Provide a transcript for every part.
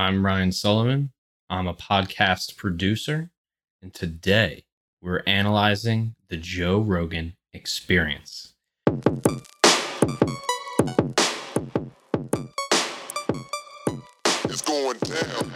I'm Ryan Sullivan. I'm a podcast producer, and today we're analyzing the Joe Rogan experience. It's going down.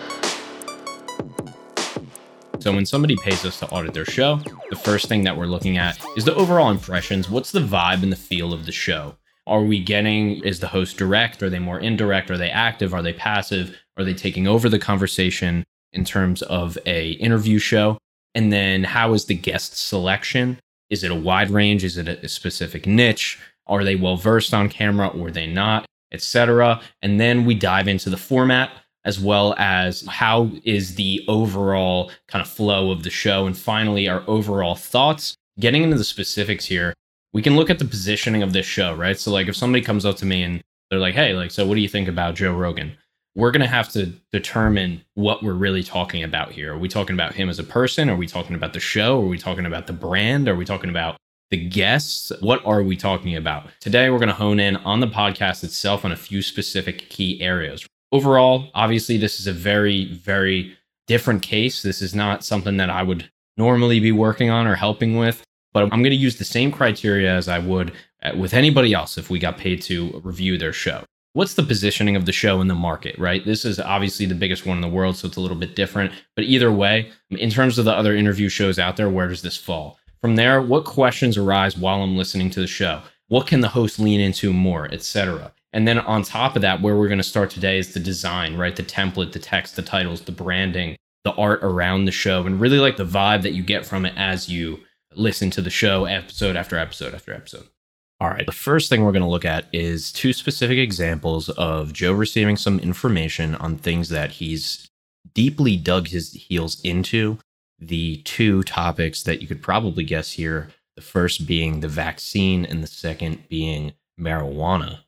So, when somebody pays us to audit their show, the first thing that we're looking at is the overall impressions. What's the vibe and the feel of the show? Are we getting, is the host direct? Are they more indirect? Are they active? Are they passive? Are they taking over the conversation in terms of a interview show? And then how is the guest selection? Is it a wide range? Is it a specific niche? Are they well versed on camera or are they not, etc. And then we dive into the format as well as how is the overall kind of flow of the show and finally our overall thoughts. Getting into the specifics here, we can look at the positioning of this show, right? So like if somebody comes up to me and they're like, "Hey, like so what do you think about Joe Rogan?" We're going to have to determine what we're really talking about here. Are we talking about him as a person? Are we talking about the show? Are we talking about the brand? Are we talking about the guests? What are we talking about? Today, we're going to hone in on the podcast itself on a few specific key areas. Overall, obviously, this is a very, very different case. This is not something that I would normally be working on or helping with, but I'm going to use the same criteria as I would uh, with anybody else if we got paid to review their show what's the positioning of the show in the market, right? This is obviously the biggest one in the world, so it's a little bit different. But either way, in terms of the other interview shows out there, where does this fall? From there, what questions arise while I'm listening to the show? What can the host lean into more, etc. And then on top of that, where we're going to start today is the design, right? The template, the text, the titles, the branding, the art around the show, and really like the vibe that you get from it as you listen to the show episode after episode after episode. All right, the first thing we're going to look at is two specific examples of Joe receiving some information on things that he's deeply dug his heels into. The two topics that you could probably guess here the first being the vaccine, and the second being marijuana.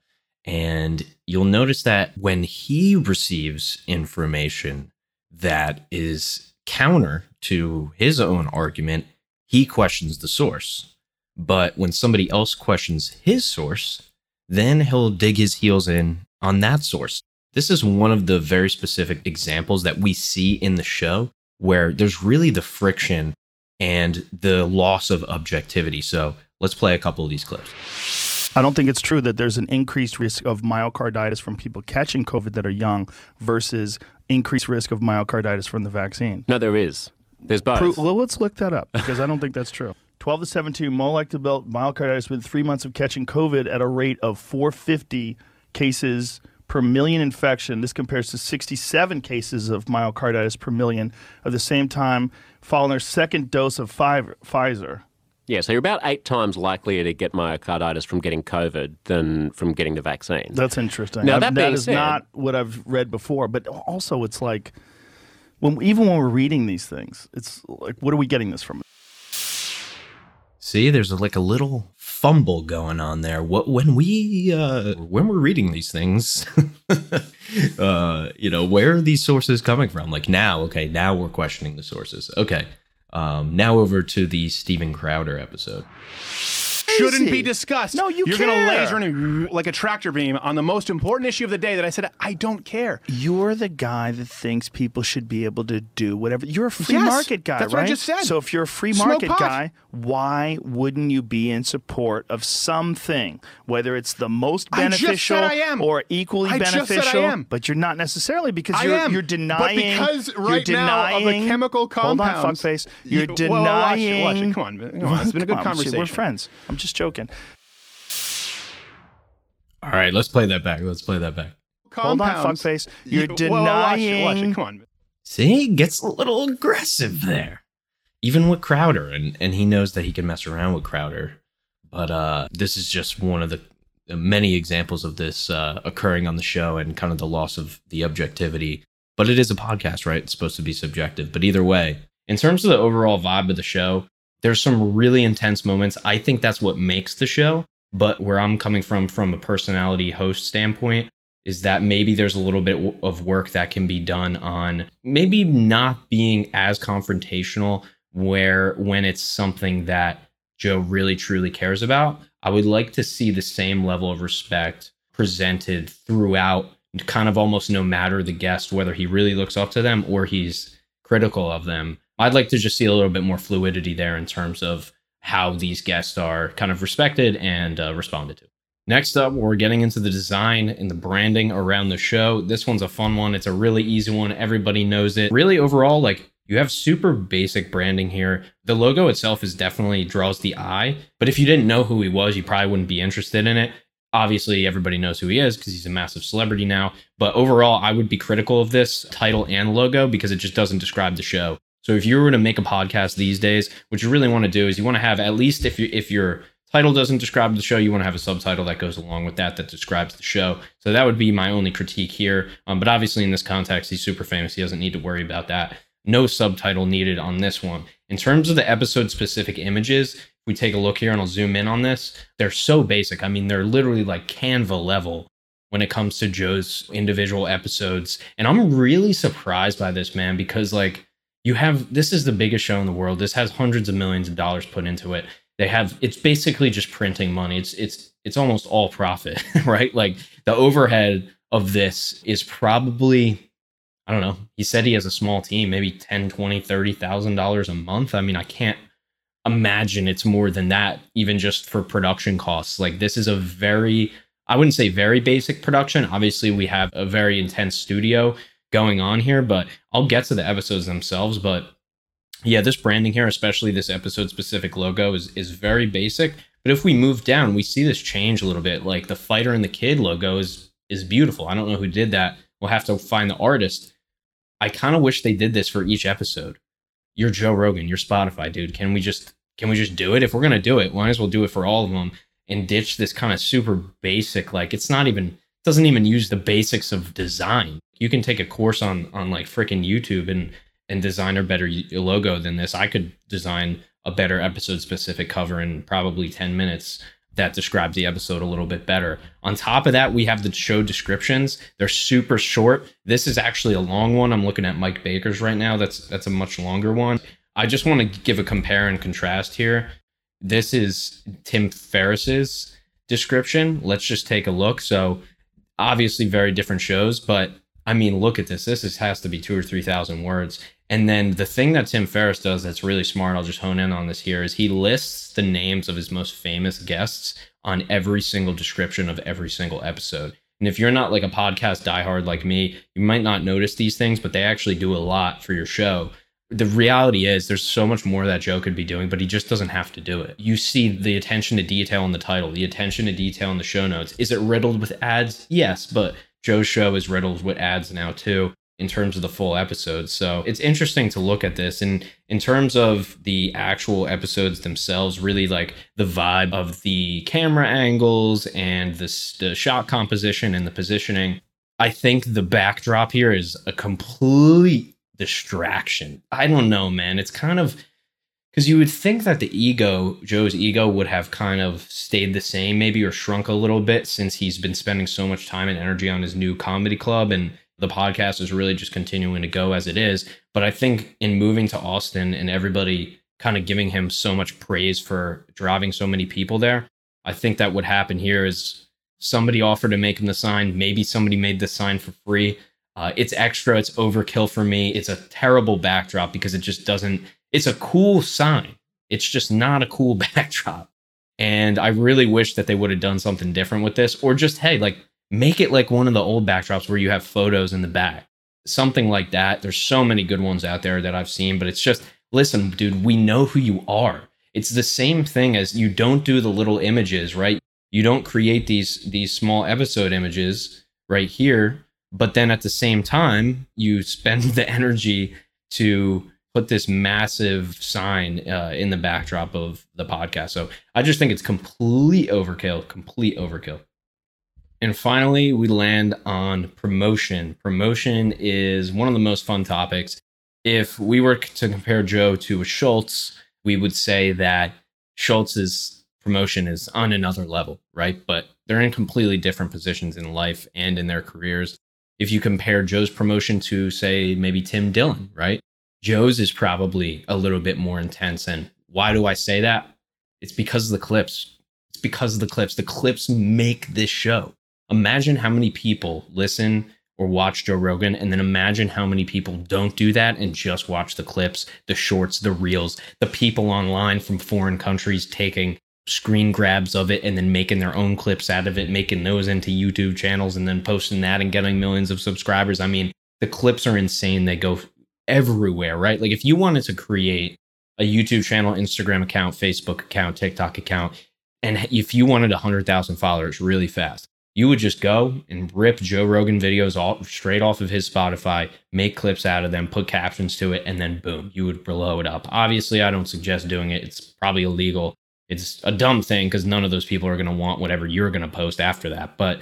And you'll notice that when he receives information that is counter to his own argument, he questions the source. But when somebody else questions his source, then he'll dig his heels in on that source. This is one of the very specific examples that we see in the show where there's really the friction and the loss of objectivity. So let's play a couple of these clips. I don't think it's true that there's an increased risk of myocarditis from people catching COVID that are young versus increased risk of myocarditis from the vaccine. No, there is. There's both. Pro- well, let's look that up because I don't think that's true. 12 to 17 molecular myocarditis within three months of catching COVID at a rate of 450 cases per million infection. This compares to 67 cases of myocarditis per million at the same time following their second dose of Pfizer. Yeah, so you're about eight times likelier to get myocarditis from getting COVID than from getting the vaccine. That's interesting. Now, that, that is said, not what I've read before, but also it's like when even when we're reading these things, it's like, what are we getting this from? See, there's like a little fumble going on there. What when we uh when we're reading these things, uh, you know, where are these sources coming from? Like now, okay, now we're questioning the sources. Okay. Um, now over to the Steven Crowder episode shouldn't be discussed. No, you You're going to laser like a tractor beam on the most important issue of the day that I said I don't care. You're the guy that thinks people should be able to do whatever. You're a free Yes, market guy, that's right? what I just said. So if you're a free market guy, why wouldn't you be in support of something, whether it's the most I just said beneficial or equally I just said I beneficial? am. But you're not necessarily because you're am. you're But denying. because you're right now of the denying, chemical Hold on, compounds- fuckface. You're You- well, watch it, denying. watch it. Come on. Come on. It's been a good on, We're conversation. friends. I'm just joking. All right, let's play that back. Let's play that back. Hold on, Compounds. fuckface. You're You- well, watch it, watch denying- it. Come on. See, he gets a little aggressive there. Even with Crowder, and, and he knows that he can mess around with Crowder. But uh, this is just one of the many examples of this uh, occurring on the show and kind of the loss of the objectivity. But it is a podcast, right? It's supposed to be subjective. But either way, in terms of the overall vibe of the show, there's some really intense moments. I think that's what makes the show. But where I'm coming from, from a personality host standpoint, is that maybe there's a little bit of work that can be done on maybe not being as confrontational where when it's something that Joe really truly cares about, I would like to see the same level of respect presented throughout kind of almost no matter the guest, whether he really looks up to them or he's critical of them. I'd like to just see a little bit more fluidity there in terms of how these guests are kind of respected and uh, responded to. Next up, we're getting into the design and the branding around the show. This one's a fun one. It's a really easy one. Everybody knows it. Really, overall, like you have super basic branding here. The logo itself is definitely draws the eye, but if you didn't know who he was, you probably wouldn't be interested in it. Obviously, everybody knows who he is because he's a massive celebrity now. But overall, I would be critical of this title and logo because it just doesn't describe the show. So if you were to make a podcast these days, what you really want to do is you want to have at least if you if your title doesn't describe the show, you want to have a subtitle that goes along with that that describes the show. So that would be my only critique here. Um, but obviously, in this context, he's super famous. He doesn't need to worry about that. No subtitle needed on this one. In terms of the episode specific images, we take a look here and I'll zoom in on this, they're so basic. I mean, they're literally like Canva level when it comes to Joe's individual episodes. And I'm really surprised by this, man, because like you have this is the biggest show in the world. This has hundreds of millions of dollars put into it. They have it's basically just printing money. It's it's it's almost all profit, right? Like the overhead of this is probably I don't know. He said he has a small team, maybe 10, 20, 30,000 dollars a month. I mean, I can't imagine it's more than that even just for production costs. Like this is a very I wouldn't say very basic production. Obviously, we have a very intense studio going on here, but I'll get to the episodes themselves, but yeah, this branding here, especially this episode specific logo is is very basic, but if we move down, we see this change a little bit. Like the fighter and the kid logo is is beautiful. I don't know who did that. We'll have to find the artist I kind of wish they did this for each episode. You're Joe Rogan, you're Spotify, dude. Can we just can we just do it? If we're gonna do it, might as well do it for all of them and ditch this kind of super basic. Like it's not even doesn't even use the basics of design. You can take a course on on like freaking YouTube and and design a better logo than this. I could design a better episode specific cover in probably 10 minutes that describes the episode a little bit better. On top of that, we have the show descriptions. They're super short. This is actually a long one. I'm looking at Mike Baker's right now. That's that's a much longer one. I just want to give a compare and contrast here. This is Tim Ferriss's description. Let's just take a look. So, obviously very different shows, but I mean, look at this. This is, has to be 2 or 3,000 words. And then the thing that Tim Ferriss does that's really smart, I'll just hone in on this here, is he lists the names of his most famous guests on every single description of every single episode. And if you're not like a podcast diehard like me, you might not notice these things, but they actually do a lot for your show. The reality is there's so much more that Joe could be doing, but he just doesn't have to do it. You see the attention to detail in the title, the attention to detail in the show notes. Is it riddled with ads? Yes, but Joe's show is riddled with ads now too in terms of the full episodes. So it's interesting to look at this. And in terms of the actual episodes themselves, really like the vibe of the camera angles and the, the shot composition and the positioning, I think the backdrop here is a complete distraction. I don't know, man. It's kind of because you would think that the ego, Joe's ego, would have kind of stayed the same, maybe or shrunk a little bit since he's been spending so much time and energy on his new comedy club and the podcast is really just continuing to go as it is. But I think in moving to Austin and everybody kind of giving him so much praise for driving so many people there, I think that what happened here is somebody offered to make him the sign. Maybe somebody made the sign for free. Uh, it's extra. It's overkill for me. It's a terrible backdrop because it just doesn't. It's a cool sign. It's just not a cool backdrop. And I really wish that they would have done something different with this, or just hey, like make it like one of the old backdrops where you have photos in the back. Something like that. There's so many good ones out there that I've seen, but it's just listen, dude, we know who you are. It's the same thing as you don't do the little images, right? You don't create these these small episode images right here, but then at the same time, you spend the energy to put this massive sign uh, in the backdrop of the podcast. So I just think it's complete overkill, complete overkill. And finally, we land on promotion. Promotion is one of the most fun topics. If we were to compare Joe to Schulz, we would say that Schulz's promotion is on another level, right? But they're in completely different positions in life and in their careers. If you compare Joe's promotion to, say, maybe Tim Dillon, right? Joe's is probably a little bit more intense. And why do I say that? It's because of the clips. It's because of the clips. The clips make this show Imagine how many people listen or watch Joe Rogan, and then imagine how many people don't do that and just watch the clips, the shorts, the reels, the people online from foreign countries taking screen grabs of it and then making their own clips out of it, making those into YouTube channels and then posting that and getting millions of subscribers. I mean, the clips are insane. They go everywhere, right? Like if you wanted to create a YouTube channel, Instagram account, Facebook account, TikTok account, and if you wanted 100,000 followers really fast, you would just go and rip Joe Rogan videos all straight off of his Spotify, make clips out of them, put captions to it, and then boom, you would blow it up. Obviously, I don't suggest doing it. It's probably illegal. It's a dumb thing because none of those people are going to want whatever you're going to post after that. But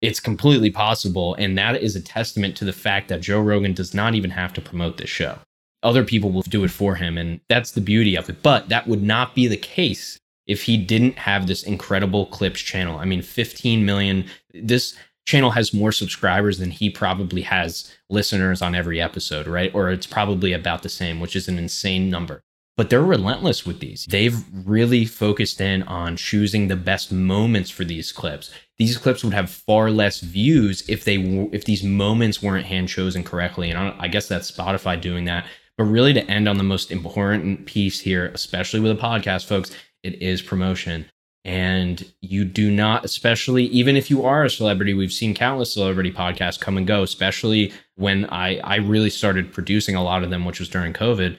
it's completely possible. And that is a testament to the fact that Joe Rogan does not even have to promote this show. Other people will do it for him. And that's the beauty of it. But that would not be the case if he didn't have this incredible clips channel. I mean, 15 million. This channel has more subscribers than he probably has listeners on every episode, right? Or it's probably about the same, which is an insane number but they're relentless with these. They've really focused in on choosing the best moments for these clips. These clips would have far less views if they if these moments weren't hand chosen correctly. And I, guess that's Spotify doing that. But really, to end on the most important piece here, especially with a podcast, folks, it is promotion. And you do not, especially even if you are a celebrity, we've seen countless celebrity podcasts come and go, especially when I, I really started producing a lot of them, which was during COVID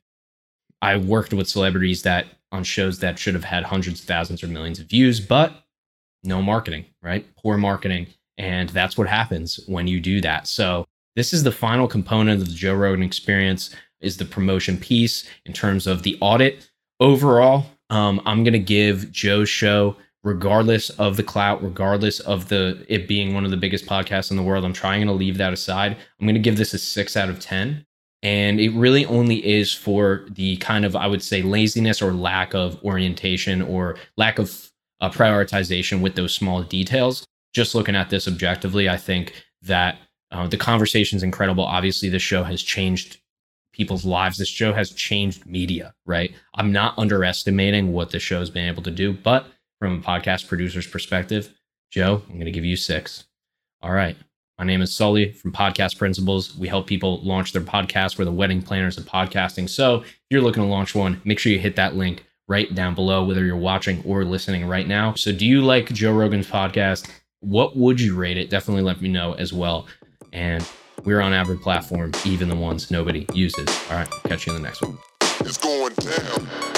I worked with celebrities that on shows that should have had hundreds of thousands or millions of views, but no marketing, right? Poor marketing. And that's what happens when you do that. So this is the final component of the Joe Rogan experience is the promotion piece in terms of the audit. Overall, um, I'm going to give Joe's show, regardless of the clout, regardless of the it being one of the biggest podcasts in the world. I'm trying to leave that aside. I'm going to give this a six out of ten and it really only is for the kind of, I would say, laziness or lack of orientation or lack of uh, prioritization with those small details. Just looking at this objectively, I think that uh, the conversation is incredible. Obviously, the show has changed people's lives. This show has changed media, right? I'm not underestimating what the show's been able to do, but from a podcast producer's perspective, Joe, I'm going to give you six. All right. My name is Sully from Podcast Principles. We help people launch their podcast. We're the wedding planners of podcasting. So if you're looking to launch one, make sure you hit that link right down below, whether you're watching or listening right now. So, do you like Joe Rogan's podcast? What would you rate it? Definitely let me know as well. And we're on every platform, even the ones nobody uses. All right, catch you in the next one. It's going down.